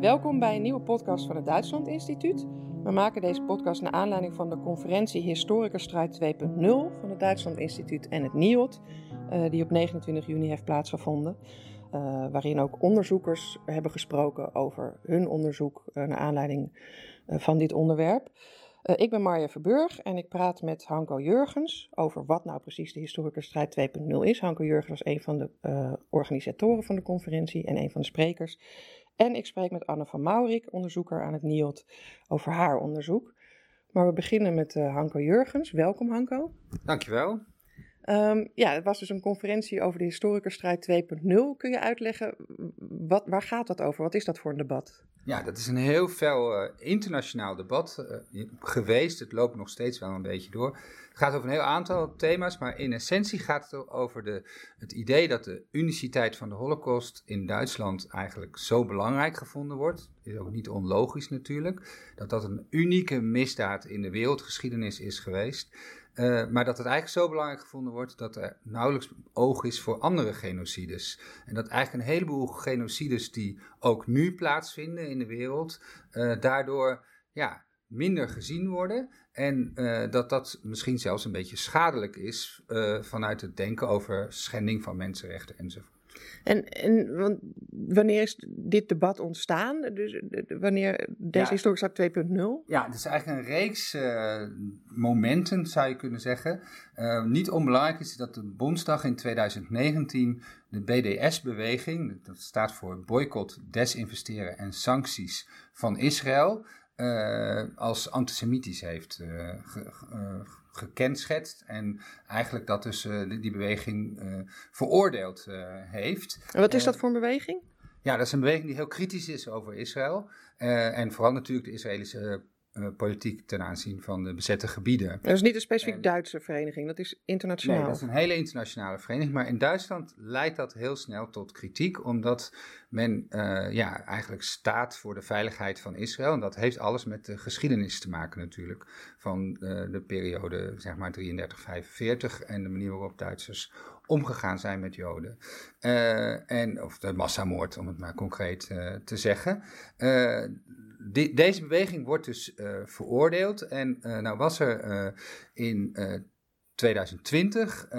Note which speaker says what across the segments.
Speaker 1: Welkom bij een nieuwe podcast van het Duitsland Instituut. We maken deze podcast naar aanleiding van de conferentie Historikerstrijd 2.0 van het Duitsland Instituut en het NIOD, uh, die op 29 juni heeft plaatsgevonden. Uh, waarin ook onderzoekers hebben gesproken over hun onderzoek uh, naar aanleiding van dit onderwerp. ik ben Marja Verburg en ik praat met Hanko Jurgens over wat nou precies de Historikerstrijd 2.0 is. Hanko Jurgens was een van de organisatoren van de conferentie en een van de sprekers. En ik spreek met Anne van Maurik, onderzoeker aan het NIOD, over haar onderzoek. Maar we beginnen met uh, Hanko Jurgens. Welkom Hanko.
Speaker 2: Dankjewel.
Speaker 1: Um, ja, het was dus een conferentie over de historikerstrijd 2.0. Kun je uitleggen, wat, waar gaat dat over? Wat is dat voor een debat?
Speaker 2: Ja, dat is een heel fel uh, internationaal debat uh, geweest. Het loopt nog steeds wel een beetje door. Het gaat over een heel aantal thema's, maar in essentie gaat het over de, het idee dat de uniciteit van de Holocaust in Duitsland eigenlijk zo belangrijk gevonden wordt. Is ook niet onlogisch natuurlijk. Dat dat een unieke misdaad in de wereldgeschiedenis is geweest. Uh, maar dat het eigenlijk zo belangrijk gevonden wordt dat er nauwelijks oog is voor andere genocides. En dat eigenlijk een heleboel genocides die ook nu plaatsvinden in de wereld, uh, daardoor ja, minder gezien worden. En uh, dat dat misschien zelfs een beetje schadelijk is vanuit het denken over schending van mensenrechten enzovoort.
Speaker 1: En, en want wanneer is dit debat ontstaan? Dus wanneer deze ja, historische 2.0?
Speaker 2: Ja, het is eigenlijk een reeks uh, momenten, zou je kunnen zeggen. Uh, niet onbelangrijk is dat de Bondsdag in 2019 de BDS-beweging, dat staat voor boycott, desinvesteren en sancties van Israël, uh, als antisemitisch heeft ge, gekenschetst. En eigenlijk dat dus uh, die beweging uh, veroordeeld uh, heeft.
Speaker 1: En wat is dat voor een beweging?
Speaker 2: Ja, dat is een beweging die heel kritisch is over Israël. en vooral natuurlijk de Israëlische politiek ten aanzien van de bezette gebieden.
Speaker 1: Dat is niet een specifiek en, Duitse vereniging, dat is internationaal.
Speaker 2: Nee, dat is een hele internationale vereniging. Maar in Duitsland leidt dat heel snel tot kritiek, omdat men uh, ja, eigenlijk staat voor de veiligheid van Israël. En dat heeft alles met de geschiedenis te maken natuurlijk. Van uh, de periode, zeg maar 33, 45 en de manier waarop Duitsers omgegaan zijn met Joden. Uh, en, of de massamoord, om het maar concreet te zeggen. Deze beweging wordt dus veroordeeld. En nou was er in 2020 uh,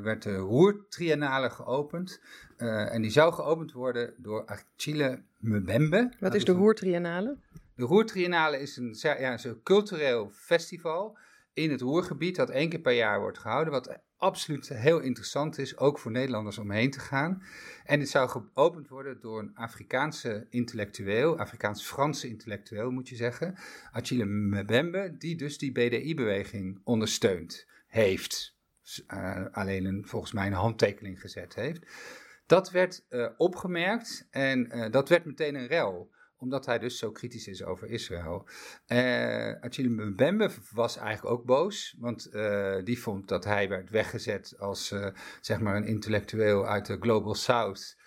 Speaker 2: werd de Roertriennale geopend. En die zou geopend worden door Achille Mbembe.
Speaker 1: Wat is de Roertriennale?
Speaker 2: De Roertriennale is een, ja, een cultureel festival in het Roergebied dat één keer per jaar wordt gehouden. Wat absoluut heel interessant is, ook voor Nederlanders om heen te gaan. En dit zou geopend worden door een Afrikaanse intellectueel, Afrikaans-Franse intellectueel moet je zeggen, Achille Mbembe, die dus die BDI-beweging ondersteunt heeft. Uh, alleen een, volgens mij een handtekening gezet heeft. Dat werd uh, opgemerkt en uh, dat werd meteen een rel omdat hij dus zo kritisch is over Israël. Uh, Achille Mbembe was eigenlijk ook boos, want uh, die vond dat hij werd weggezet als uh, zeg maar een intellectueel uit de Global South,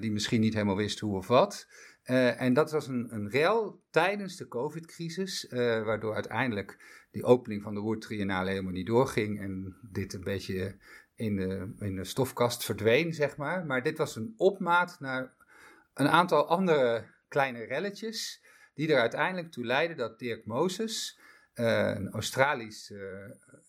Speaker 2: die misschien niet helemaal wist hoe of wat. en dat was een, een rel tijdens de COVID-crisis, waardoor uiteindelijk die opening van de Woordtriennale helemaal niet doorging en dit een beetje in de, in de stofkast verdween, zeg maar. Maar dit was een opmaat naar een aantal andere kleine relletjes, die er uiteindelijk toe leidden dat Dirk Moses, uh, een Australisch uh,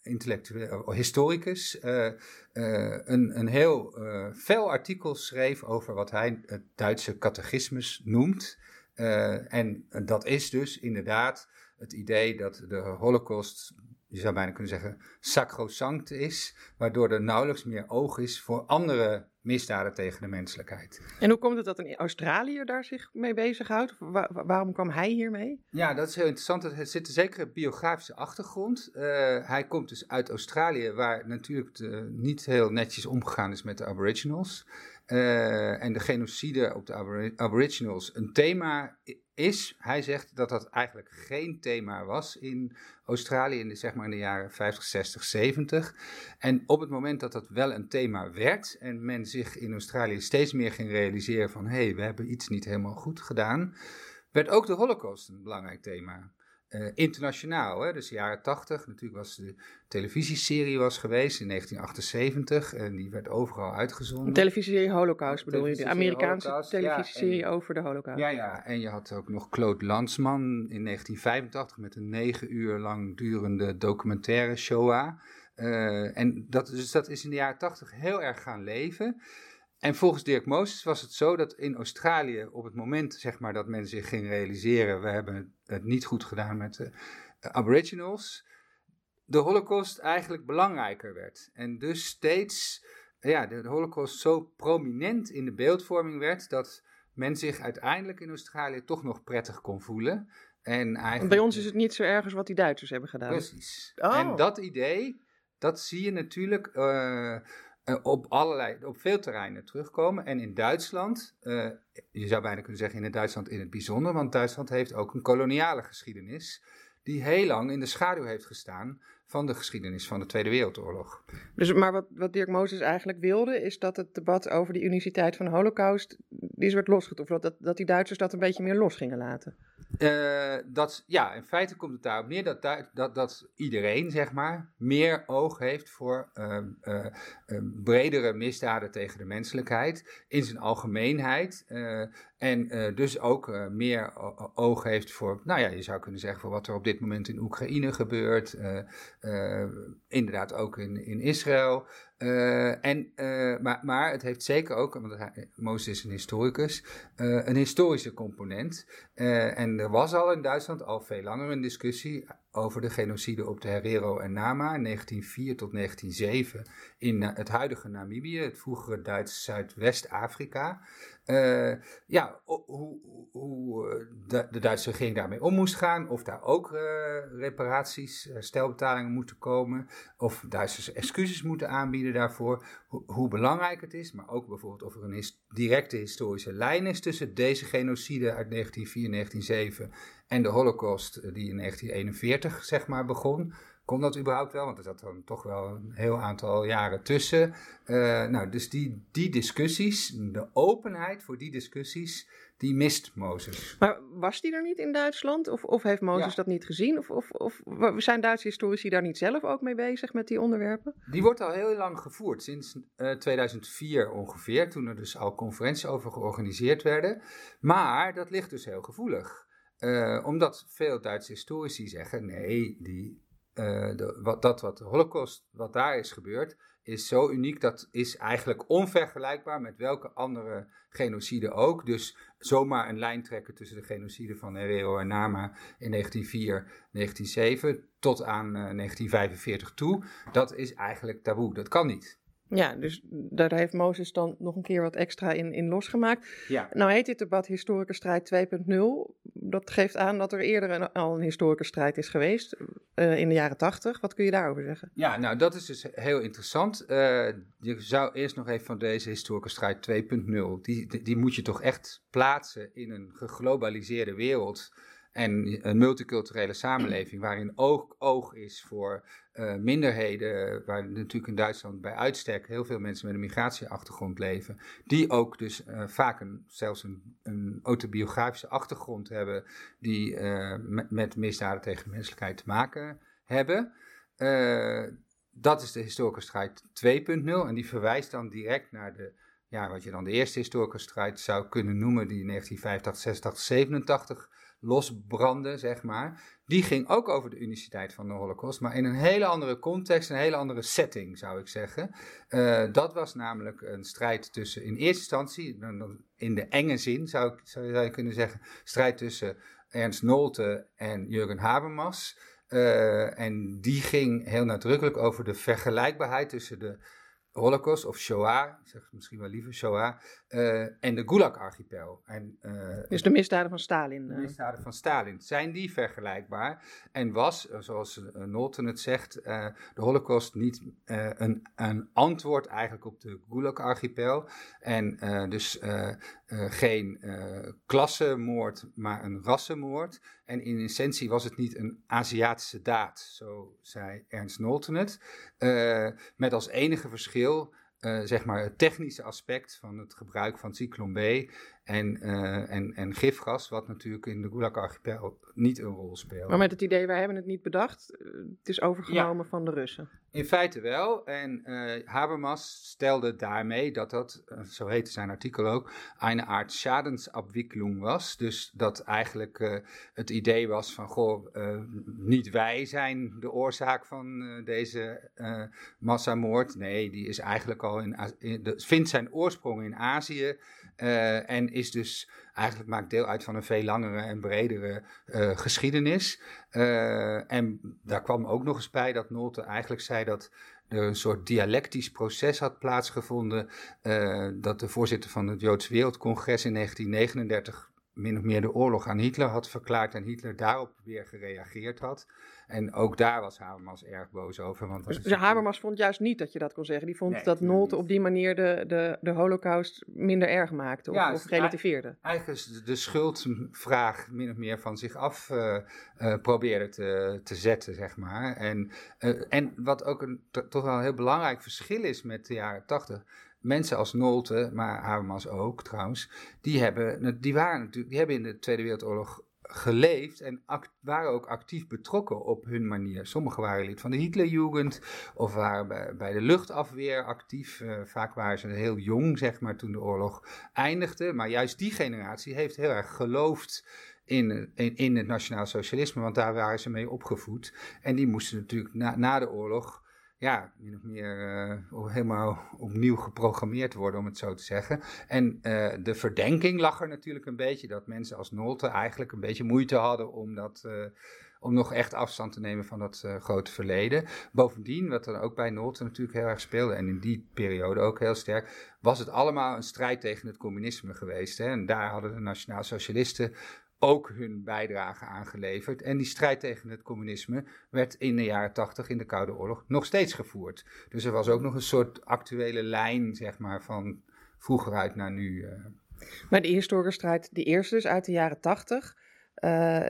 Speaker 2: intellectueel historicus, uh, een, een heel fel artikel schreef over wat hij het Duitse catechismus noemt. en dat is dus inderdaad het idee dat de Holocaust, je zou bijna kunnen zeggen, sacrosanct is, waardoor er nauwelijks meer oog is voor andere misdaden tegen de menselijkheid.
Speaker 1: En hoe komt het dat een Australiër daar zich mee bezighoudt? Wa waarom kwam hij hiermee?
Speaker 2: Ja, dat is heel interessant. Het zit een zekere biografische achtergrond. Uh, hij komt dus uit Australië, waar natuurlijk de, niet heel netjes omgegaan is met de Aboriginals. Uh, en de genocide op de Aboriginals een thema is, hij zegt dat dat eigenlijk geen thema was in Australië in de, zeg maar in de jaren 50, 60, 70. En op het moment dat dat wel een thema werd en men zich in Australië steeds meer ging realiseren van hé, hey, we hebben iets niet helemaal goed gedaan, werd ook de Holocaust een belangrijk thema. Internationaal. Hè? Dus de jaren 80, natuurlijk was de televisieserie was geweest in 1978 en die werd overal uitgezonden.
Speaker 1: Een televisieserie Holocaust bedoel je? De Amerikaanse televisieserie
Speaker 2: ja,
Speaker 1: over de Holocaust.
Speaker 2: Ja, ja, en je had ook nog Claude Landsman in 1985 met een negen uur lang durende documentaire Shoah. Uh, en dat, dus dat is in de jaren 80 heel erg gaan leven. En volgens Dirk Moses was het zo dat in Australië op het moment zeg maar, dat men zich ging realiseren, we hebben het niet goed gedaan met de aboriginals, de holocaust eigenlijk belangrijker werd. En dus steeds ja, de, holocaust zo prominent in de beeldvorming werd dat men zich uiteindelijk in Australië toch nog prettig kon voelen. En eigenlijk,
Speaker 1: Bij ons is het niet zo erg als wat die Duitsers hebben gedaan.
Speaker 2: Precies. Oh. En dat idee, dat zie je natuurlijk uh, op allerlei, op veel terreinen terugkomen. En in Duitsland, uh, je zou bijna kunnen zeggen in het Duitsland in het bijzonder, want Duitsland heeft ook een koloniale geschiedenis die heel lang in de schaduw heeft gestaan van de geschiedenis van de Tweede Wereldoorlog.
Speaker 1: Dus, maar wat, wat Dirk Mozes eigenlijk wilde, is dat het debat over de uniciteit van de Holocaust, die werd losgetrokken, dat, dat die Duitsers dat een beetje meer los gingen laten.
Speaker 2: Uh, dat, ja, in feite komt het daarop neer dat, dat, dat iedereen, zeg maar, meer oog heeft voor uh, uh, bredere misdaden tegen de menselijkheid in zijn algemeenheid. En dus ook meer oog heeft voor, nou ja, je zou kunnen zeggen, voor wat er op dit moment in Oekraïne gebeurt. inderdaad ook in, in Israël. En, maar, maar het heeft zeker ook, want Mozes is een historicus, een historische component. en er was al in Duitsland al veel langer een discussie over de genocide op de Herero en Nama in 1904 tot 1907 in het huidige Namibië, het vroegere Duits Zuidwest-Afrika. Uh, ja, hoe, hoe eh, de, de, Duitse regering daarmee om moest gaan. Of daar ook uh, reparaties, stelbetalingen moeten komen. Of Duitsers excuses moeten aanbieden daarvoor. Ho hoe belangrijk het is. Maar ook bijvoorbeeld of er een directe historische lijn is tussen deze genocide uit 1904 en 1907 en de Holocaust die in 1941 zeg maar begon. Kon dat überhaupt wel? Want er zat dan toch wel een heel aantal jaren tussen. Uh, nou, dus die, die discussies, de openheid voor die discussies, die mist Mozes.
Speaker 1: Maar was die er niet in Duitsland? Of, of heeft Mozes dat niet gezien? Of, of, of zijn Duitse historici daar niet zelf ook mee bezig met die onderwerpen?
Speaker 2: Die wordt al heel lang gevoerd, sinds uh, eh, 2004 ongeveer, toen er dus al conferenties over georganiseerd werden. Maar dat ligt dus heel gevoelig. Uh, omdat veel Duitse historici zeggen: nee, die de, wat, dat wat de Holocaust, wat daar is gebeurd, is zo uniek. Dat is eigenlijk onvergelijkbaar met welke andere genocide ook. Dus zomaar een lijn trekken tussen de genocide van Herero en Nama in 1904, 1907 tot aan uh, eh, 1945 toe. Dat is eigenlijk taboe. Dat kan niet.
Speaker 1: Ja, dus daar heeft Mozes dan nog een keer wat extra in, in losgemaakt. Ja. Nou heet dit debat Historicusstrijd 2.0. Dat geeft aan dat er eerder een, al een historicusstrijd is geweest uh, in de jaren 80. Wat kun je daarover zeggen?
Speaker 2: Ja, nou dat is dus heel interessant. Uh, je zou eerst nog even van deze Historicusstrijd 2.0, die, die, die moet je toch echt plaatsen in een geglobaliseerde wereld en een multiculturele samenleving waarin oog, oog is voor uh, minderheden, waar natuurlijk in Duitsland bij uitstek heel veel mensen met een migratieachtergrond leven, die ook dus vaak een, zelfs een, een, autobiografische achtergrond hebben die met, met, misdaden tegen de menselijkheid te maken hebben. dat is de historische strijd 2.0 en die verwijst dan direct naar de ja, wat je dan de eerste historische strijd zou kunnen noemen, die 1985, 86, 87 losbranden, zeg maar. Die ging ook over de uniciteit van de Holocaust, maar in een hele andere context, een hele andere setting, zou ik zeggen. Uh, dat was namelijk een strijd tussen, in eerste instantie, in de enge zin zou, ik, zou je kunnen zeggen, strijd tussen Ernst Nolte en Jurgen Habermas. Uh, en die ging heel nadrukkelijk over de vergelijkbaarheid tussen de Holocaust of Shoah, ik zeg misschien wel liever Shoah, uh, en de Gulag-archipel.
Speaker 1: Uh, dus de misdaden van Stalin.
Speaker 2: De eh. misdaden van Stalin. Zijn die vergelijkbaar? En was, zoals Nolten het zegt, de Holocaust niet een, een antwoord eigenlijk op de Gulag-archipel? En dus geen klassenmoord, maar een rassenmoord. En in essentie was het niet een Aziatische daad, zo zei Ernst Nolten het. met als enige verschil zeg maar het technische aspect van het gebruik van cyclon B en, en, en gifgas, wat natuurlijk in de Gulag-archipel niet een rol speelt.
Speaker 1: Maar met het idee, wij hebben het niet bedacht, het is overgenomen van de Russen.
Speaker 2: In feite wel. En Habermas stelde daarmee dat dat, zo heette zijn artikel ook, een art schadensabwikkeling was. Dus dat eigenlijk het idee was van, goh, niet wij zijn de oorzaak van deze massamoord. Nee, die is eigenlijk al in, in vindt zijn oorsprong in Azië uh, en is dus eigenlijk maakt deel uit van een veel langere en bredere uh, geschiedenis. Uh, en daar kwam ook nog eens bij dat Nolte eigenlijk zei dat er een soort dialectisch proces had plaatsgevonden. dat de voorzitter van het Joods Wereldcongres in 1939 min of meer de oorlog aan Hitler had verklaard en Hitler daarop weer gereageerd had. En ook daar was Habermas erg boos over. Want
Speaker 1: dus Habermas vond juist niet dat je dat kon zeggen. Die vond dat Nolte op die manier de, de, de holocaust minder erg maakte of, of relativeerde.
Speaker 2: Eigenlijk is de schuldvraag min of meer van zich af uh, uh, probeerde te, te zetten, zeg maar. En, uh, en wat ook een toch wel een heel belangrijk verschil is met de jaren tachtig mensen als Nolte, maar Habermas ook trouwens, die hebben, die waren natuurlijk, die hebben in de Tweede Wereldoorlog geleefd en waren ook actief betrokken op hun manier. Sommigen waren lid van de Hitlerjugend of waren bij, bij de luchtafweer actief. Uh, vaak waren ze heel jong, zeg maar, toen de oorlog eindigde. Maar juist die generatie heeft heel erg geloofd in, in, in het nationaal socialisme, want daar waren ze mee opgevoed. En die moesten natuurlijk na, na de oorlog ja, min of meer uh, helemaal opnieuw geprogrammeerd worden, om het zo te zeggen. En uh, de verdenking lag er natuurlijk een beetje dat mensen als Nolte eigenlijk een beetje moeite hadden om dat. Uh, om nog echt afstand te nemen van dat grote verleden. Bovendien, wat er ook bij Nolte natuurlijk heel erg speelde, en in die periode ook heel sterk, was het allemaal een strijd tegen het communisme geweest. Hè? En daar hadden de Nationaal Socialisten ook hun bijdrage aangeleverd. En die strijd tegen het communisme werd in de jaren tachtig in de Koude Oorlog nog steeds gevoerd. Dus er was ook nog een soort actuele lijn, zeg maar, van vroeger uit naar nu. Uh.
Speaker 1: Maar die historikerstrijd, die eerste dus uit de jaren tachtig, uh,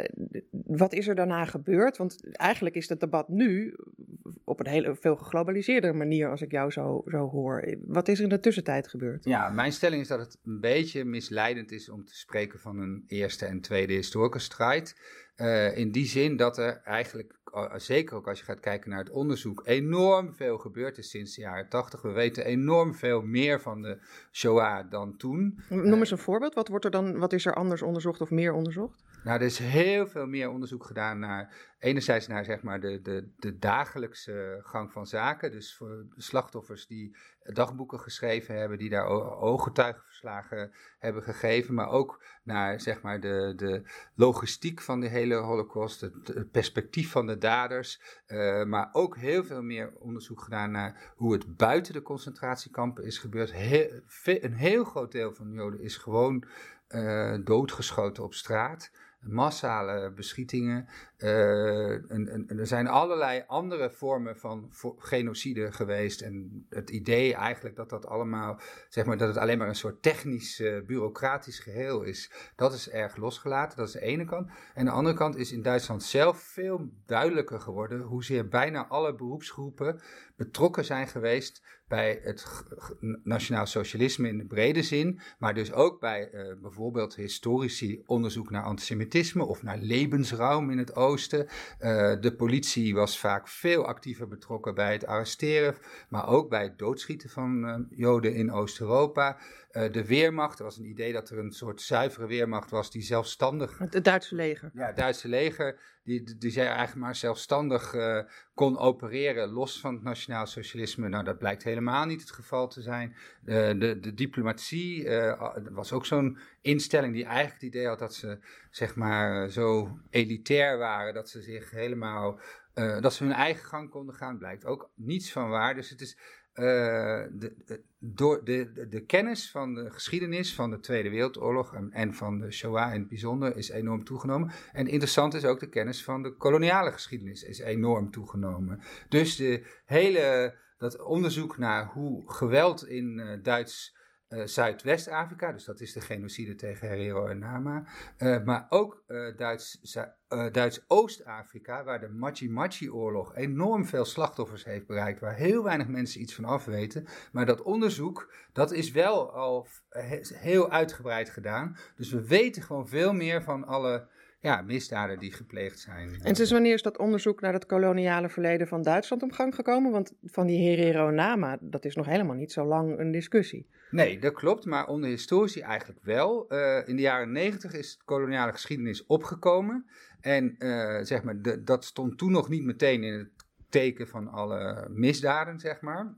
Speaker 1: wat is er daarna gebeurd? Want eigenlijk is het debat nu op een hele veel geglobaliseerde manier, als ik jou zo, zo hoor. Wat is er in de tussentijd gebeurd?
Speaker 2: Ja, mijn stelling is dat het een beetje misleidend is om te spreken van een eerste en tweede historikerstrijd. Uh, in die zin dat er eigenlijk, zeker ook als je gaat kijken naar het onderzoek, enorm veel gebeurd is sinds de jaren tachtig. We weten enorm veel meer van de Shoah dan toen.
Speaker 1: Noem eens een voorbeeld. Wat, wordt er dan, wat is er anders onderzocht of meer onderzocht?
Speaker 2: Nou, er is heel veel meer onderzoek gedaan naar, enerzijds naar zeg maar de, de, de dagelijkse gang van zaken. Dus voor slachtoffers die dagboeken geschreven hebben, die daar ooggetuigenverslagen hebben gegeven. Maar ook naar zeg maar de, de logistiek van de hele holocaust, het, perspectief van de daders. Uh, maar ook heel veel meer onderzoek gedaan naar hoe het buiten de concentratiekampen is gebeurd. een heel groot deel van de Joden is gewoon uh, doodgeschoten op straat massale beschietingen. Uh, en, er zijn allerlei andere vormen van genocide geweest. En het idee eigenlijk dat dat allemaal, zeg maar, dat het alleen maar een soort technisch, uh, bureaucratisch geheel is, dat is erg losgelaten. Dat is de ene kant. En de andere kant is in Duitsland zelf veel duidelijker geworden hoezeer bijna alle beroepsgroepen betrokken zijn geweest bij het nationaal socialisme in de brede zin, maar dus ook bij uh, bijvoorbeeld historici onderzoek naar antisemitisme of naar levensruim in het oosten. Uh, de politie was vaak veel actiever betrokken bij het arresteren, maar ook bij het doodschieten van uh, Joden in Oost-Europa. De Weermacht, er was een idee dat er een soort zuivere Weermacht was die zelfstandig.
Speaker 1: Het Duitse leger.
Speaker 2: Ja, het Duitse leger, die, die zij eigenlijk maar zelfstandig kon opereren los van het nationaal socialisme. Nou, dat blijkt helemaal niet het geval te zijn. de, de diplomatie uh, was ook zo'n instelling die eigenlijk het idee had dat ze zeg maar zo elitair waren, dat ze zich helemaal, uh, dat ze hun eigen gang konden gaan. Blijkt ook niets van waar. Dus het is uh, de, door de, de, kennis van de geschiedenis van de Tweede Wereldoorlog en, en, van de Shoah in het bijzonder is enorm toegenomen. En interessant is ook de kennis van de koloniale geschiedenis is enorm toegenomen. Dus de hele, dat onderzoek naar hoe geweld in uh, Duits Zuidwest-Afrika, dus dat is de genocide tegen Herero en Nama. maar ook Duits, Duits-Oost-Afrika, waar de Machi-Machi-oorlog enorm veel slachtoffers heeft bereikt, waar heel weinig mensen iets van af weten. Maar dat onderzoek, dat is wel al heel uitgebreid gedaan. Dus we weten gewoon veel meer van alle ja, misdaden die gepleegd zijn.
Speaker 1: En sinds wanneer is dat onderzoek naar het koloniale verleden van Duitsland op gang gekomen? Want van die Herero Nama, dat is nog helemaal niet zo lang een discussie.
Speaker 2: Nee, dat klopt, maar onder historici eigenlijk wel. Uh, in de jaren negentig is de koloniale geschiedenis opgekomen. En uh, zeg maar, dat stond toen nog niet meteen in het teken van alle misdaden, zeg maar.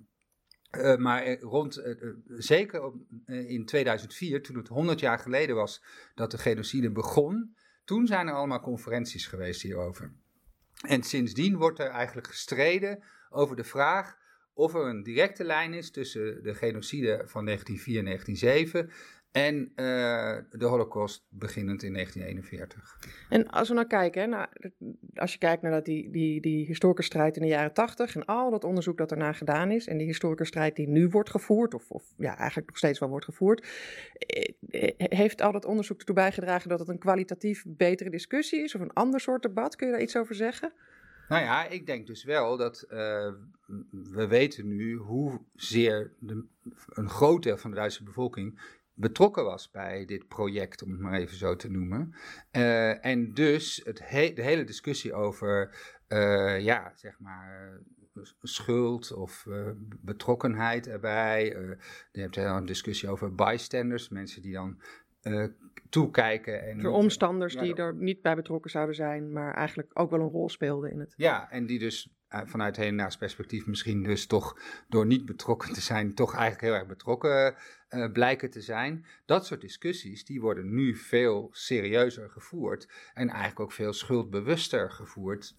Speaker 2: Uh, maar rond, zeker op, in 2004, toen het 100 jaar geleden was dat de genocide begon, toen zijn er allemaal conferenties geweest hierover. En sindsdien wordt er eigenlijk gestreden over de vraag of er een directe lijn is tussen de genocide van 1904 en 1907 en uh, de Holocaust beginnend in 1941.
Speaker 1: En als we nou kijken, nou, als je kijkt naar dat die, die, die in de jaren 80 en al dat onderzoek dat erna gedaan is en die historische strijd die nu wordt gevoerd, of, of ja, eigenlijk nog steeds wel wordt gevoerd, eh, eh, heeft al dat onderzoek ertoe bijgedragen dat het een kwalitatief betere discussie is of een ander soort debat? Kun je daar iets over zeggen?
Speaker 2: Nou ja, ik denk dus wel dat uh, we weten nu hoezeer de, een groot deel van de Duitse bevolking betrokken was bij dit project, om het maar even zo te noemen. Uh, en dus het de hele discussie over, uh, ja, zeg maar, schuld of betrokkenheid erbij. je hebt een discussie over bystanders, mensen die dan toekijken.
Speaker 1: En Voor omstanders die er niet bij betrokken zouden zijn, maar eigenlijk ook wel een rol speelden in het.
Speaker 2: Ja, en die dus vanuit Hedenaars perspectief misschien dus toch door niet betrokken te zijn, toch eigenlijk heel erg betrokken uh, blijken te zijn. Dat soort discussies, die worden nu veel serieuzer gevoerd en eigenlijk ook veel schuldbewuster gevoerd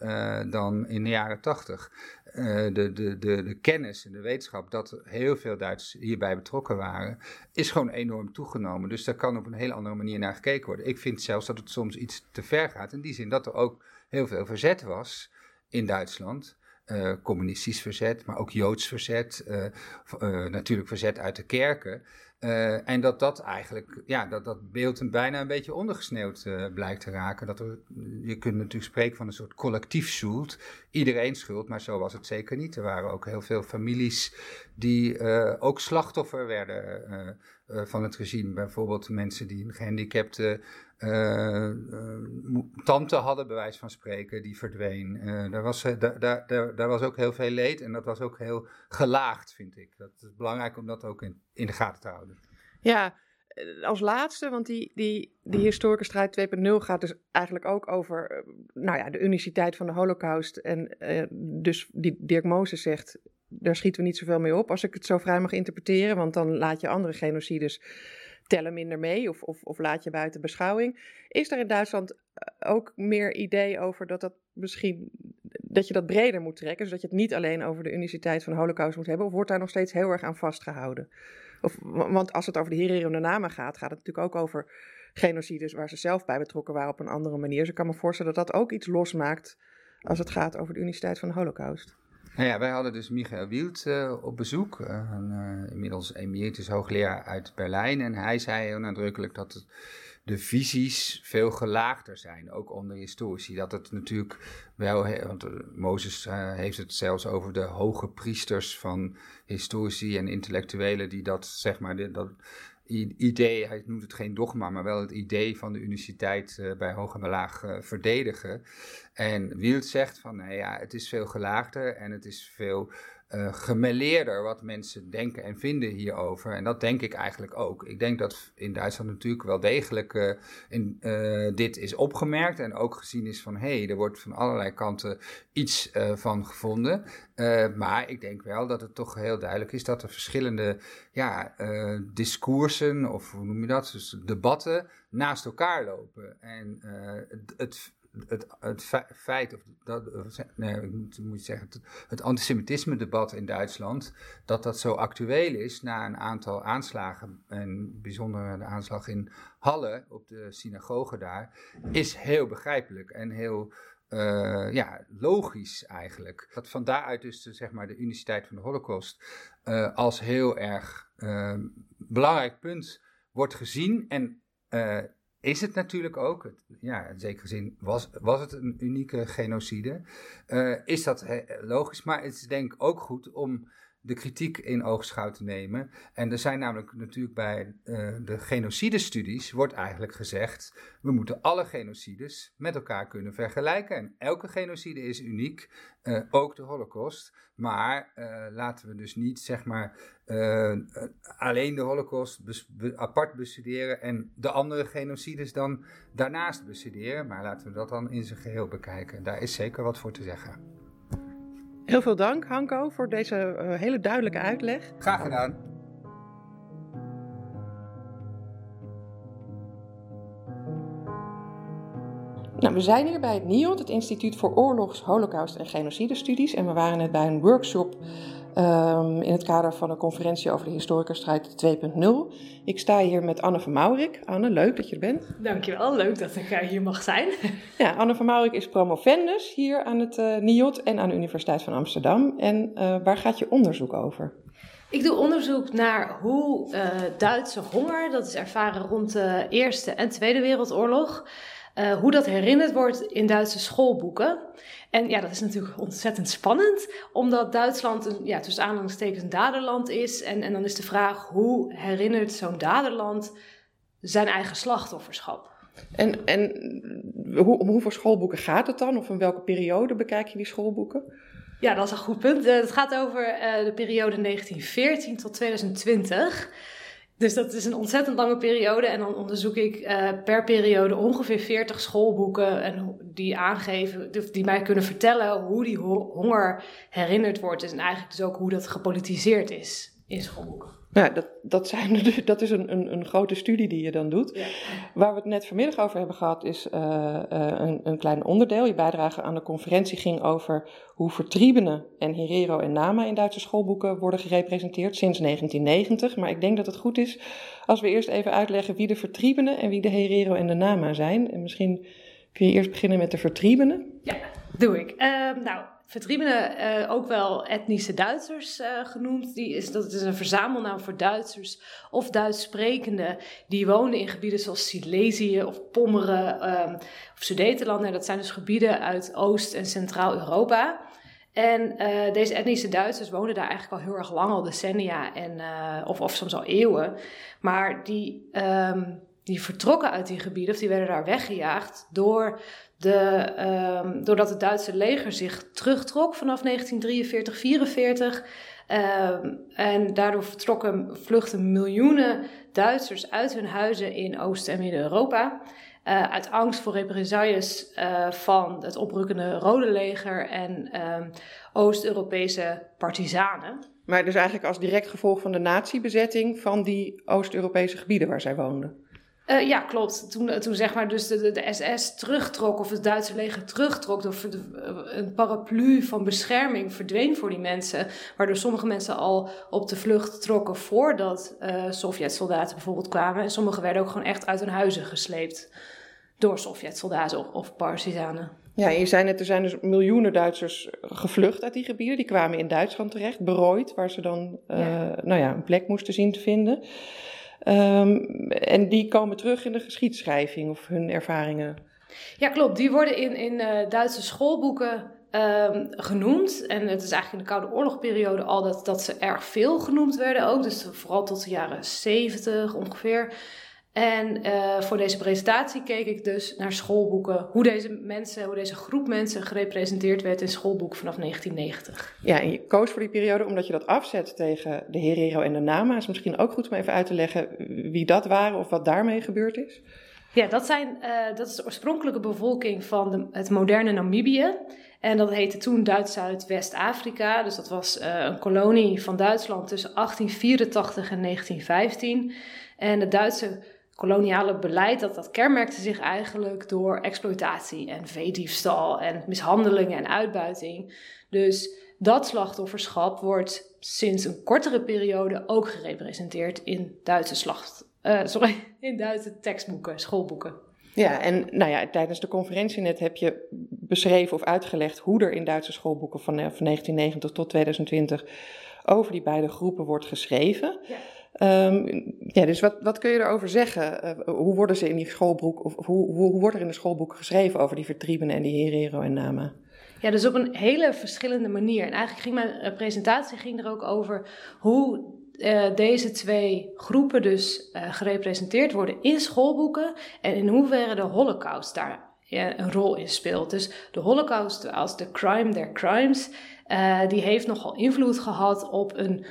Speaker 2: dan in de jaren tachtig. Uh, de, de, de, de kennis en de wetenschap dat heel veel Duitsers hierbij betrokken waren, is gewoon enorm toegenomen. Dus daar kan op een hele andere manier naar gekeken worden. Ik vind zelfs dat het soms iets te ver gaat, in die zin dat er ook heel veel verzet was in Duitsland. Uh, communistisch verzet, maar ook Joods verzet, uh, uh, natuurlijk verzet uit de kerken. en dat dat eigenlijk, ja, dat dat beeld een bijna een beetje ondergesneeuwd blijkt te raken. Dat je kunt natuurlijk spreken van een soort collectief schuld, iedereen schuld, maar zo was het zeker niet. Er waren ook heel veel families die ook slachtoffer werden van het regime. Bijvoorbeeld mensen die een gehandicapte tante hadden, bij wijze van spreken, die verdween. Uh, daar, was, daar, daar, daar was ook heel veel leed en dat was ook heel gelaagd, vind ik. Dat is belangrijk om dat ook in, in de gaten te houden.
Speaker 1: Ja, als laatste, want die, die, die historische strijd 2.0 gaat dus eigenlijk ook over nou ja, de uniciteit van de holocaust. En dus die Dirk Mozes zegt, daar schieten we niet zoveel mee op, als ik het zo vrij mag interpreteren. Want dan laat je andere genocides tellen minder mee of, of, of laat je buiten beschouwing. Is er in Duitsland eh, ook meer idee over dat dat misschien dat je dat breder moet trekken, zodat je het niet alleen over de uniciteit van de Holocaust moet hebben, of wordt daar nog steeds heel erg aan vastgehouden? Of, want als het over de Herero Nama gaat, gaat het natuurlijk ook over genocides waar ze zelf bij betrokken waren op een andere manier. Dus ik kan me voorstellen dat dat ook iets losmaakt als het gaat over de uniciteit van de Holocaust.
Speaker 2: Nou ja, wij hadden dus Michael Wielt uh, op bezoek, uh, een, uh, inmiddels emeritus hoogleraar uit Berlijn. En hij zei heel nadrukkelijk dat de visies veel gelaagder zijn, ook onder historici. Dat het natuurlijk wel, want Mozes heeft het zelfs over de hoge priesters van historici en intellectuelen die dat, zeg maar, dat idee, hij noemt het geen dogma, maar wel het idee van de uniciteit uh, bij hoog en laag uh, verdedigen. En Wield zegt van, nou ja, het is veel gelaagder en het is veel uh, wat mensen denken en vinden hierover. En dat denk ik eigenlijk ook. Ik denk dat in Duitsland natuurlijk wel degelijk uh, in, uh, dit is opgemerkt en ook gezien is van hé, hey, er wordt van allerlei kanten iets van gevonden. maar ik denk wel dat het toch heel duidelijk is dat er verschillende ja, discoursen, of hoe noem je dat, dus debatten naast elkaar lopen. En het, het, het feit, of dat, nee, ik moet, moet zeggen, het, antisemitisme-debat in Duitsland, dat dat zo actueel is na een aantal aanslagen, en bijzonder de aanslag in Halle op de synagoge daar, is heel begrijpelijk en heel uh, ja, logisch eigenlijk. Dat van daaruit dus de, zeg maar, de uniciteit van de Holocaust uh, als heel erg uh, belangrijk punt wordt gezien. En is het natuurlijk ook, ja, in zekere zin was, was het een unieke genocide. is dat logisch, maar het is denk ik ook goed om de kritiek in oogschouw te nemen. En er zijn namelijk natuurlijk bij uh, de genocidestudies wordt eigenlijk gezegd, we moeten alle genocides met elkaar kunnen vergelijken. En elke genocide is uniek, uh, ook de holocaust. Maar uh, laten we dus niet zeg maar alleen de holocaust apart bestuderen en de andere genocides dan daarnaast bestuderen. Maar laten we dat dan in zijn geheel bekijken. Daar is zeker wat voor te zeggen.
Speaker 1: Heel veel dank, Hanko, voor deze uh, hele duidelijke uitleg.
Speaker 2: Graag gedaan.
Speaker 1: Nou, we zijn hier bij het NIOD, het Instituut voor Oorlogs, Holocaust en Genocidestudies. En we waren net bij een workshop um, in het kader van een conferentie over de historicusstrijd 2.0. Ik sta hier met Anne van Maurik. Anne, leuk dat je er bent.
Speaker 3: Dankjewel, leuk dat ik hier mag zijn.
Speaker 1: Ja, Anne van Maurik is promovendus hier aan het uh, NIOD en aan de Universiteit van Amsterdam. En uh, waar gaat je onderzoek over?
Speaker 3: Ik doe onderzoek naar hoe uh, Duitse honger, dat is ervaren rond de Eerste en Tweede Wereldoorlog, uh, hoe dat herinnerd wordt in Duitse schoolboeken. En ja, dat is natuurlijk ontzettend spannend, omdat Duitsland een, ja, tussen aanhalingstekens een daderland is. En, en dan is de vraag, hoe herinnert zo'n daderland zijn eigen slachtofferschap?
Speaker 1: En, en hoe, om hoeveel schoolboeken gaat het dan? Of in welke periode bekijk je die schoolboeken?
Speaker 3: Ja, dat is een goed punt. Uh, het gaat over uh, de periode 1914 tot 2020. Dus dat is een ontzettend lange periode. En dan onderzoek ik uh, per periode ongeveer 40 schoolboeken. En die aangeven, die mij kunnen vertellen hoe die honger herinnerd wordt. En eigenlijk dus ook hoe dat gepolitiseerd is in schoolboeken.
Speaker 1: Nou, dat, dat, zijn, dat is een, een, een, grote studie die je dan doet. Ja. Waar we het net vanmiddag over hebben gehad, is uh, uh, een, een klein onderdeel. Je bijdrage aan de conferentie ging over hoe vertriebenen en Herero en Nama in Duitse schoolboeken worden gerepresenteerd sinds 1990. Maar ik denk dat het goed is als we eerst even uitleggen wie de vertriebenen en wie de Herero en de Nama zijn. En misschien kun je eerst beginnen met de vertriebenen.
Speaker 3: Ja, doe ik. Uh, nou, Vertriebenen, uh, ook wel etnische Duitsers uh, genoemd. Die is, dat is een verzamelnaam voor Duitsers of Duits sprekenden die wonen in gebieden zoals Silesië of Pommeren um, of Sudetenland. dat zijn dus gebieden uit Oost- en Centraal-Europa. En uh, deze etnische Duitsers wonen daar eigenlijk al heel erg lang, al decennia en, of, of soms al eeuwen. Maar die, um, die vertrokken uit die gebieden, of die werden daar weggejaagd door de, um, doordat het Duitse leger zich terugtrok vanaf 1943, 44. Um, en daardoor vertrokken, vluchten miljoenen Duitsers uit hun huizen in Oost- en Midden-Europa. Uh, uit angst voor represailles uh, van het oprukkende Rode Leger en um, Oost-Europese partisanen.
Speaker 1: Maar dus eigenlijk als direct gevolg van de nazi-bezetting van die Oost-Europese gebieden waar zij woonden?
Speaker 3: Uh, ja, klopt. Toen, toen zeg maar dus de, de, SS terugtrok, of het Duitse leger terugtrok, of een paraplu van bescherming verdween voor die mensen. Waardoor sommige mensen al op de vlucht trokken voordat uh, Sovjet-soldaten bijvoorbeeld kwamen. En sommigen werden ook gewoon echt uit hun huizen gesleept door Sovjet-soldaten of, of partisanen.
Speaker 1: Ja, je zei net, er zijn dus miljoenen Duitsers gevlucht uit die gebieden. Die kwamen in Duitsland terecht, berooid, waar ze dan uh, ja. Nou ja, een plek moesten zien te vinden. Um, en die komen terug in de geschiedschrijving of hun ervaringen.
Speaker 3: Ja, klopt. Die worden in, in uh, Duitse schoolboeken um, genoemd. En het is eigenlijk in de Koude Oorlogperiode al dat, dat ze erg veel genoemd werden ook. Dus vooral tot de jaren 70 ongeveer. En uh, voor deze presentatie keek ik dus naar schoolboeken, hoe deze mensen, hoe deze groep mensen gerepresenteerd werd in schoolboeken vanaf 1990.
Speaker 1: Ja, en je koos voor die periode omdat je dat afzet tegen de Herero en de Nama. Is misschien ook goed om even uit te leggen wie dat waren of wat daarmee gebeurd is.
Speaker 3: Ja, dat, zijn, uh, dat is de oorspronkelijke bevolking van de, het moderne Namibië. En dat heette toen Duits-Zuid-West-Afrika. Dus dat was uh, een kolonie van Duitsland tussen 1884 en 1915. En de Duitse koloniale beleid, dat, dat kenmerkte zich eigenlijk door exploitatie en veediefstal en mishandelingen en uitbuiting. Dus dat slachtofferschap wordt sinds een kortere periode ook gerepresenteerd in Duitse slacht, uh, sorry, in Duitse tekstboeken, schoolboeken.
Speaker 1: Ja, en nou ja, tijdens de conferentie net heb je beschreven of uitgelegd hoe er in Duitse schoolboeken van, van 1990 tot 2020 over die beide groepen wordt geschreven. Ja. Ehm, ja, dus wat, wat kun je erover zeggen? Uh, hoe worden ze in die schoolboek, of hoe, hoe, hoe wordt er in de schoolboeken geschreven over die vertriebenen en die Herero en Nama?
Speaker 3: Ja, dus op een hele verschillende manier. En eigenlijk ging mijn eh, presentatie ging er ook over hoe uh, deze twee groepen dus gerepresenteerd worden in schoolboeken en in hoeverre de Holocaust daar een rol in speelt. Dus de Holocaust als de crime der crimes, die heeft nogal invloed gehad op een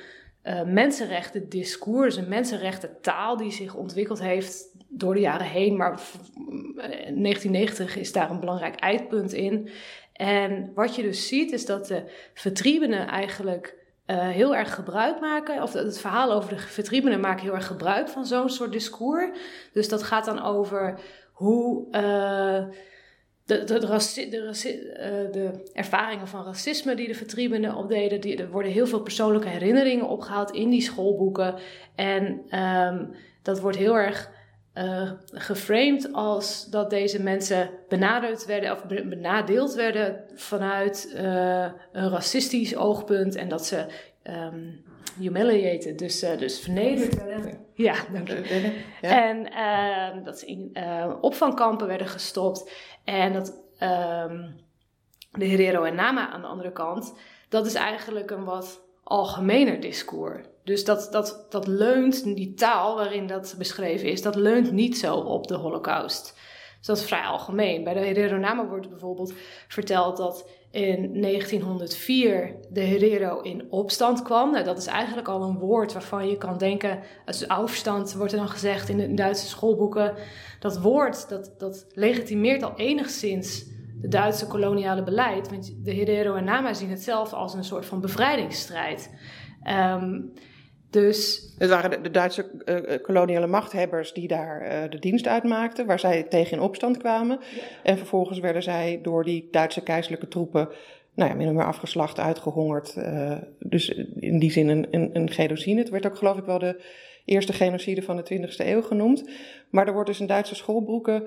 Speaker 3: uh, mensenrechten discours, een mensenrechten taal die zich ontwikkeld heeft door de jaren heen. Maar 1990 is daar een belangrijk eindpunt in. En wat je dus ziet is dat de vertriebenen eigenlijk uh, heel erg gebruik maken, of het verhaal over de vertriebenen maken heel erg gebruik van zo'n soort discours. Dus dat gaat dan over hoe uh, de, de, de, de, uh, de, ervaringen van racisme die de vertriebenen opdeden, die, er worden heel veel persoonlijke herinneringen opgehaald in die schoolboeken. En um, dat wordt heel erg uh, geframed als dat deze mensen benaderd werden of benadeeld werden vanuit uh, een racistisch oogpunt en dat ze um, humiliated, dus, uh, dus vernederd. Ja, dank je. Ja. En uh, dat ze in uh, opvangkampen werden gestopt. En dat um, de Herero en Nama aan de andere kant, dat is eigenlijk een wat algemener discours. Dus dat, dat, dat leunt, die taal waarin dat beschreven is, dat leunt niet zo op de Holocaust. Dus dat is vrij algemeen. Bij de Herero Nama wordt bijvoorbeeld verteld dat in 1904 de Herero in opstand kwam. Nou, dat is eigenlijk al een woord waarvan je kan denken, als afstand wordt er dan gezegd in de Duitse schoolboeken. Dat woord, dat, dat legitimeert al enigszins de Duitse koloniale beleid. Want de Herero en Nama zien het zelf als een soort van bevrijdingsstrijd. Um, dus...
Speaker 1: Het waren de, Duitse uh, koloniale machthebbers die daar uh, de dienst uitmaakten, waar zij tegen in opstand kwamen. Ja. En vervolgens werden zij door die Duitse keizerlijke troepen, nou ja, min of meer afgeslacht, uitgehongerd. Uh, dus in die zin een, een, een genocide. Het werd ook geloof ik wel de eerste genocide van de 20e eeuw genoemd. Maar er wordt dus in Duitse schoolboeken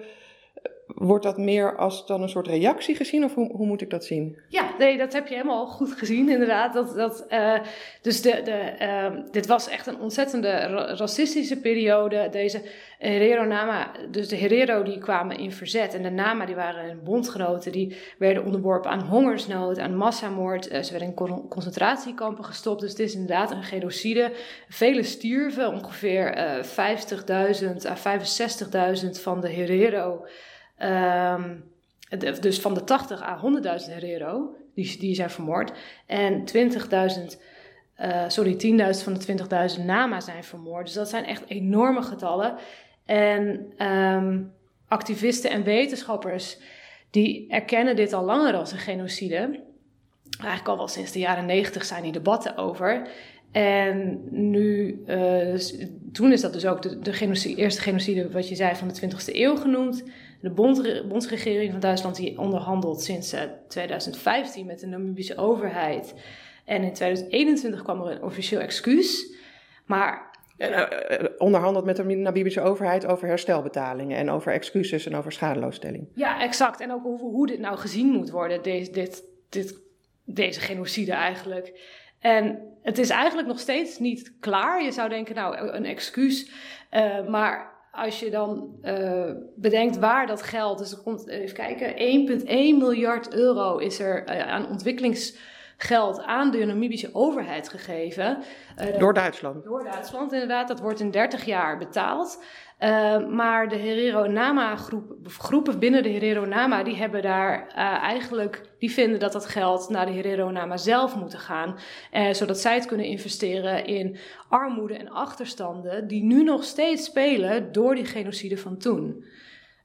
Speaker 1: Wordt dat meer als dan een soort reactie gezien of hoe, hoe moet ik dat zien?
Speaker 3: Ja, nee, dat heb je helemaal goed gezien inderdaad. Dat, dat, uh, dus de, de, uh, dit was echt een ontzettende racistische periode. Deze Herero-Nama, dus de Herero die kwamen in verzet en de Nama die waren bondgenoten. Die werden onderworpen aan hongersnood, aan massamoord. Uh, ze werden in concentratiekampen gestopt. Dus het is inderdaad een genocide. Vele stierven, ongeveer 50.000 à 65.000 van de Herero... Um, dus van de 80 à 100.000 Herero, die, die zijn vermoord. En 20.000, uh, sorry, 10.000 van de 20.000 Nama zijn vermoord. Dus dat zijn echt enorme getallen. En um, activisten en wetenschappers die erkennen dit al langer als een genocide. Eigenlijk al wel sinds de jaren 90 zijn die debatten over. En nu, uh, toen is dat dus ook de, de genocide, eerste genocide, wat je zei, van de 20e eeuw genoemd. De bond, bondsregering van Duitsland die onderhandelt sinds 2015 eh, met de Namibische overheid. En in 2021 kwam er een officieel excuus. Maar
Speaker 1: uh, onderhandeld met de Namibische overheid over herstelbetalingen en over excuses en over schadeloosstelling.
Speaker 3: Ja, exact. En ook hoe dit nou gezien moet worden, deze, dit, dit, deze genocide eigenlijk. En het is eigenlijk nog steeds niet klaar. Je zou denken, nou, een excuus. Uh, maar als je dan uh, bedenkt waar dat geld, dus er komt, even kijken, 1,1 miljard euro is er uh, aan ontwikkelingsgeld aan de Namibische overheid gegeven.
Speaker 1: Uh, door Duitsland?
Speaker 3: Door Duitsland, inderdaad. Dat wordt in 30 jaar betaald. Uh, maar de Herero Nama groep, groepen binnen de Herero Nama, die hebben daar uh, eigenlijk, die vinden dat dat geld naar de Herero Nama zelf moet gaan. Uh, zodat zij het kunnen investeren in armoede en achterstanden die nu nog steeds spelen door die genocide van toen.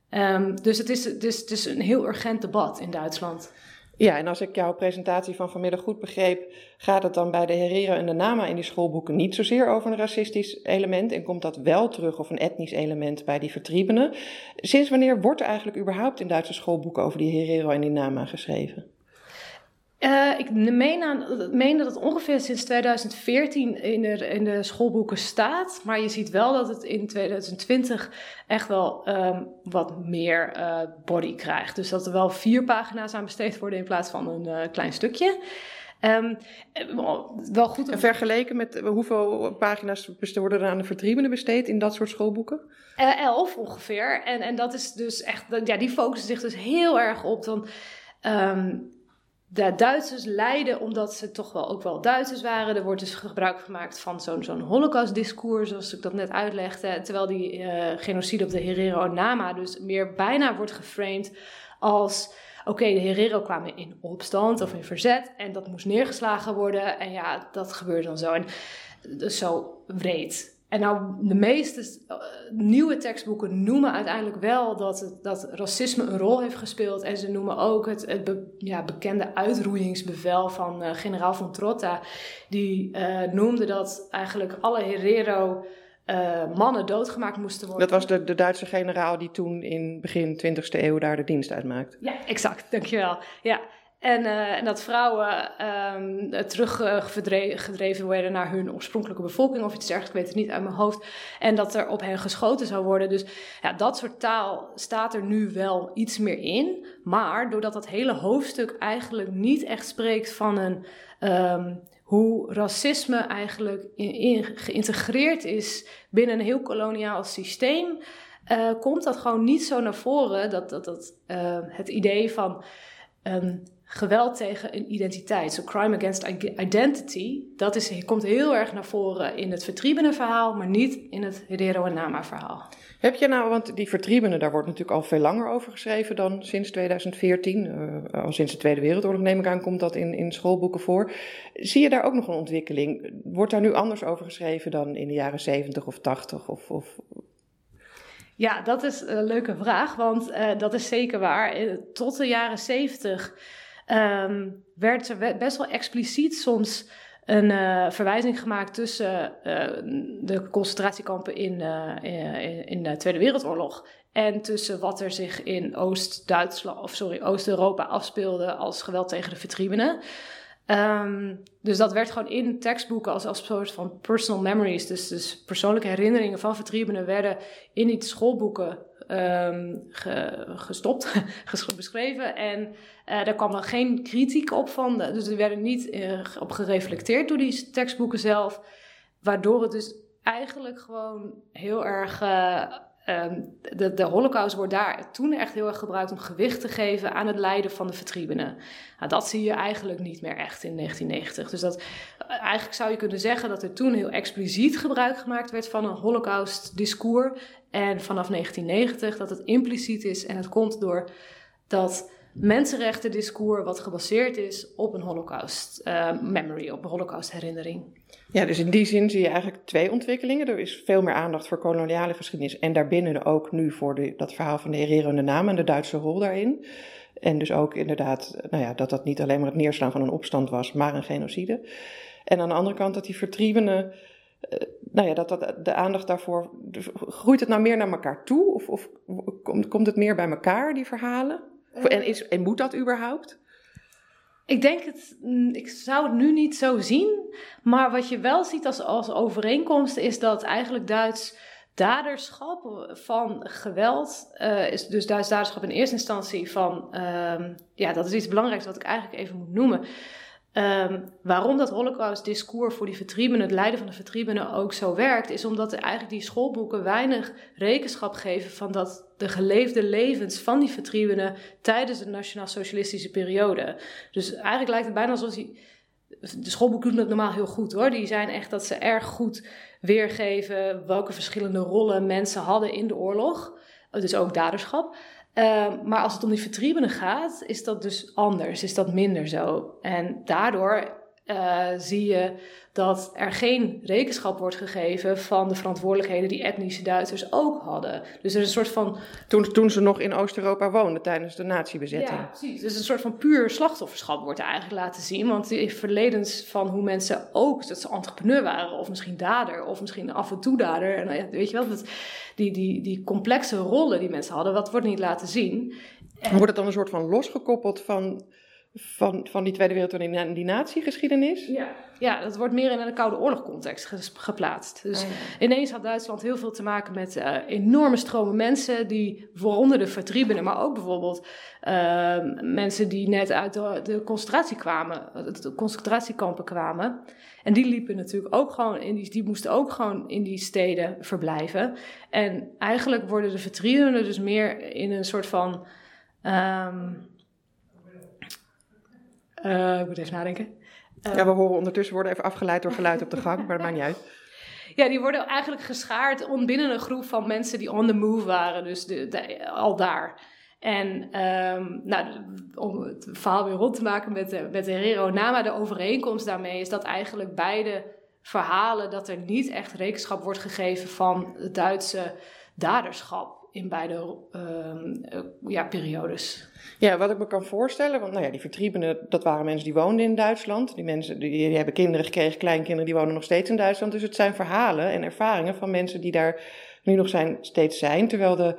Speaker 3: Um, dus het is, het, is, het is een heel urgent debat in Duitsland.
Speaker 1: Ja, en als ik jouw presentatie van vanmiddag goed begreep, gaat het dan bij de Herero en de Nama in die schoolboeken niet zozeer over een racistisch element en komt dat wel terug of een etnisch element bij die vertriebenen. Sinds wanneer wordt er eigenlijk überhaupt in Duitse schoolboeken over die Herero en die Nama geschreven?
Speaker 3: Uh, ik meen, aan, meen, dat het ongeveer sinds 2014 in de, in de schoolboeken staat. Maar je ziet wel dat het in 2020 echt wel um, wat meer uh, body krijgt. Dus dat er wel vier pagina's aan besteed worden in plaats van een uh, klein stukje. Um, wel goed.
Speaker 1: En vergeleken met hoeveel pagina's worden er aan de vertriebenen besteed in dat soort schoolboeken?
Speaker 3: Elf ongeveer. En, en dat is dus echt, ja, die focussen zich dus heel erg op dan. Um, de Duitsers lijden omdat ze toch wel ook wel Duitsers waren. Er wordt dus gebruik gemaakt van zo'n zo'n holocaustdiscours, zoals ik dat net uitlegde. Terwijl die uh, genocide op de Herero Nama dus meer bijna wordt geframed als... Oké, de Herero kwamen in opstand of in verzet en dat moest neergeslagen worden. En ja, dat gebeurde dan zo. En dus zo wreed. En nou, de meeste uh, nieuwe tekstboeken noemen uiteindelijk wel dat, het, dat racisme een rol heeft gespeeld. En ze noemen ook het, het ja, bekende uitroeiingsbevel van uh, generaal von Trotta. Die uh, noemde dat eigenlijk alle Herero mannen doodgemaakt moesten worden.
Speaker 1: Dat was de, de Duitse generaal die toen in begin 20e eeuw daar de dienst uitmaakte.
Speaker 3: Ja, exact, dankjewel. Ja. En, uh, en dat vrouwen um, teruggedreven werden naar hun oorspronkelijke bevolking of iets dergelijks, ik weet het niet uit mijn hoofd. En dat er op hen geschoten zou worden. Dus ja, dat soort taal staat er nu wel iets meer in. Maar doordat dat hele hoofdstuk eigenlijk niet echt spreekt van een. Um, hoe racisme eigenlijk geïntegreerd is binnen een heel koloniaal systeem, uh, komt dat gewoon niet zo naar voren. Dat, dat, dat uh, het idee van um, geweld tegen een identiteit. Zo crime against identity, dat is, komt heel erg naar voren in het vertriebene verhaal, maar niet in het Herero en Nama verhaal.
Speaker 1: Heb je nou, want die vertriebenen, daar wordt natuurlijk al veel langer over geschreven dan sinds 2014. Uh, al sinds de Tweede Wereldoorlog neem ik aan, komt dat in, in schoolboeken voor. Zie je daar ook nog een ontwikkeling? Wordt daar nu anders over geschreven dan in de jaren 70 of 80? Of, of...
Speaker 3: Ja, dat is een leuke vraag, want uh, dat is zeker waar. Eh, tot de jaren 70 um, werd er best wel expliciet soms een uh, verwijzing gemaakt tussen uh, de concentratiekampen in, uh, in, in, de Tweede Wereldoorlog en tussen wat er zich in Oost-Duitsland, of sorry, Oost-Europa afspeelde als geweld tegen de vertriebenen. Um, dus dat werd gewoon in tekstboeken als, als soort van personal memories, dus, dus persoonlijke herinneringen van vertriebenen, werden in die schoolboeken ge, gestopt, beschreven. En uh, daar kwam dan geen kritiek op van. Dus er werden niet uh, op gereflecteerd door die tekstboeken zelf. Waardoor het dus eigenlijk gewoon heel erg. Uh, um, de, de holocaust wordt daar toen echt heel erg gebruikt om gewicht te geven aan het lijden van de vertriebenen. Nou, dat zie je eigenlijk niet meer echt in 1990. Dus dat, eigenlijk zou je kunnen zeggen dat er toen heel expliciet gebruik gemaakt werd van een holocaust-discours. En vanaf 1990 dat het impliciet is en het komt door dat mensenrechten-discours wat gebaseerd is op een holocaust uh, memory, op een holocaust herinnering.
Speaker 1: Ja, dus in die zin zie je eigenlijk twee ontwikkelingen. Er is veel meer aandacht voor koloniale geschiedenis en daarbinnen ook nu voor de, dat verhaal van de hererende naam en de Duitse rol daarin. En dus ook inderdaad, nou ja, dat dat niet alleen maar het neerslaan van een opstand was, maar een genocide. En aan de andere kant dat die vertriebenen uh, nou ja, dat, dat, de aandacht daarvoor. Groeit het nou meer naar elkaar toe? Of, of komt, komt het meer bij elkaar, die verhalen? En, is, en moet dat überhaupt?
Speaker 3: Ik denk het, mm, ik zou het nu niet zo zien. Maar wat je wel ziet als, als overeenkomst is dat eigenlijk Duits daderschap van geweld, uh, is dus Duits daderschap in eerste instantie van, uh, ja, dat is iets belangrijks wat ik eigenlijk even moet noemen. Um, waarom dat Holocaust-discours voor die vertriebenen, het lijden van de vertriebenen ook zo werkt, is omdat eigenlijk die schoolboeken weinig rekenschap geven van dat de geleefde levens van die vertriebenen tijdens de nationaal-socialistische periode. Dus eigenlijk lijkt het bijna alsof die. De schoolboeken doen dat normaal heel goed hoor. Die zijn echt dat ze erg goed weergeven welke verschillende rollen mensen hadden in de oorlog. Dus ook daderschap. Uh, maar als het om die vertriebenen gaat, is dat dus anders, is dat minder zo. En daardoor uh, zie je dat er geen rekenschap wordt gegeven van de verantwoordelijkheden die etnische Duitsers ook hadden. Dus er is een soort van.
Speaker 1: Toen, toen ze nog in Oost-Europa woonden tijdens de nazi-bezetting.
Speaker 3: Ja, precies. Dus een soort van puur slachtofferschap wordt er eigenlijk laten zien. Want die verledens van hoe mensen ook, dat ze entrepreneur waren, of misschien dader, of misschien af en toe dader. En weet je wel, dat, die, die, die complexe rollen die mensen hadden, wat wordt niet laten zien.
Speaker 1: En... Wordt het dan een soort van losgekoppeld van van, van die Tweede Wereldoorlog in die natiegeschiedenis?
Speaker 3: Ja. ja, dat wordt meer in een Koude Oorlog-context geplaatst. Dus oh ineens had Duitsland heel veel te maken met uh, enorme stromen mensen, die vooronder de vertriebenen, maar ook bijvoorbeeld uh, mensen die net uit de, de concentratie kwamen, de concentratiekampen kwamen. En die liepen natuurlijk ook gewoon in die, die moesten ook gewoon in die steden verblijven. En eigenlijk worden de vertriebenen dus meer in een soort van. Um, uh, ik moet even nadenken.
Speaker 1: ja, we horen ondertussen worden even afgeleid door geluid op de gang, maar dat maakt niet uit.
Speaker 3: Ja, die worden eigenlijk geschaard binnen een groep van mensen die on the move waren, dus de, al daar. En um, nou, om het verhaal weer rond te maken met de, met de Herero Nama, de overeenkomst daarmee is dat eigenlijk beide verhalen, dat er niet echt rekenschap wordt gegeven van het Duitse daderschap in beide uh, ja, periodes.
Speaker 1: Ja, wat ik me kan voorstellen, want nou ja, die vertriebenen, dat waren mensen die woonden in Duitsland. Die mensen die, die, hebben kinderen gekregen, kleinkinderen, die wonen nog steeds in Duitsland. Dus het zijn verhalen en ervaringen van mensen die daar nu nog zijn, steeds zijn. Terwijl de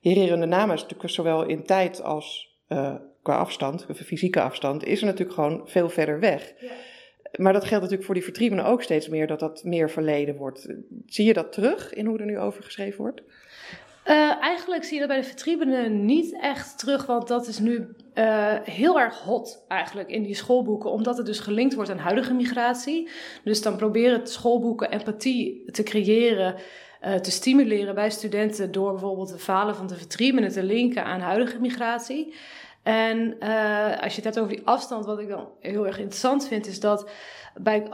Speaker 1: hererende namen is natuurlijk zowel in tijd als uh, qua afstand, fysieke afstand, is er natuurlijk gewoon veel verder weg. Ja. Maar dat geldt natuurlijk voor die vertriebenen ook steeds meer, dat dat meer verleden wordt. Zie je dat terug in hoe er nu over geschreven wordt?
Speaker 3: Uh, eigenlijk zie je dat bij de vertriebenen niet echt terug, want dat is nu uh, heel erg hot eigenlijk in die schoolboeken, omdat het dus gelinkt wordt aan huidige migratie. Dus dan proberen schoolboeken empathie te creëren, uh, te stimuleren bij studenten door bijvoorbeeld de verhalen van de vertriebenen te linken aan huidige migratie. En als je het hebt over die afstand, wat ik dan heel erg interessant vind, is dat bij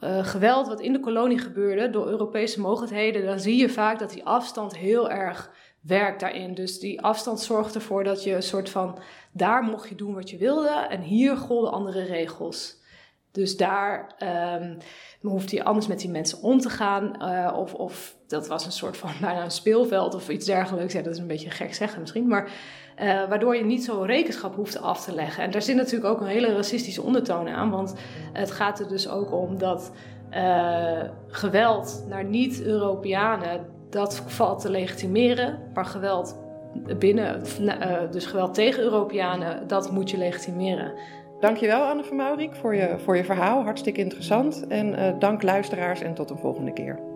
Speaker 3: uh, geweld wat in de kolonie gebeurde door Europese mogendheden, dan zie je vaak dat die afstand heel erg werkt daarin. Dus die afstand zorgt ervoor dat je een soort van, daar mocht je doen wat je wilde en hier golden andere regels. Dus daar um, hoeft hij anders met die mensen om te gaan. Uh, of, of dat was een soort van bijna een speelveld of iets dergelijks. Ja, dat is een beetje gek zeggen misschien. Maar uh, waardoor je niet zo rekenschap hoeft af te leggen. En daar zit natuurlijk ook een hele racistische ondertoon aan. Want het gaat er dus ook om dat uh, geweld naar niet-Europeanen, dat valt te legitimeren. Maar geweld binnen, dus geweld tegen Europeanen, dat moet je legitimeren.
Speaker 1: Dankjewel Anne van Maurik voor je, voor je verhaal, hartstikke interessant. En dank luisteraars en tot een volgende keer.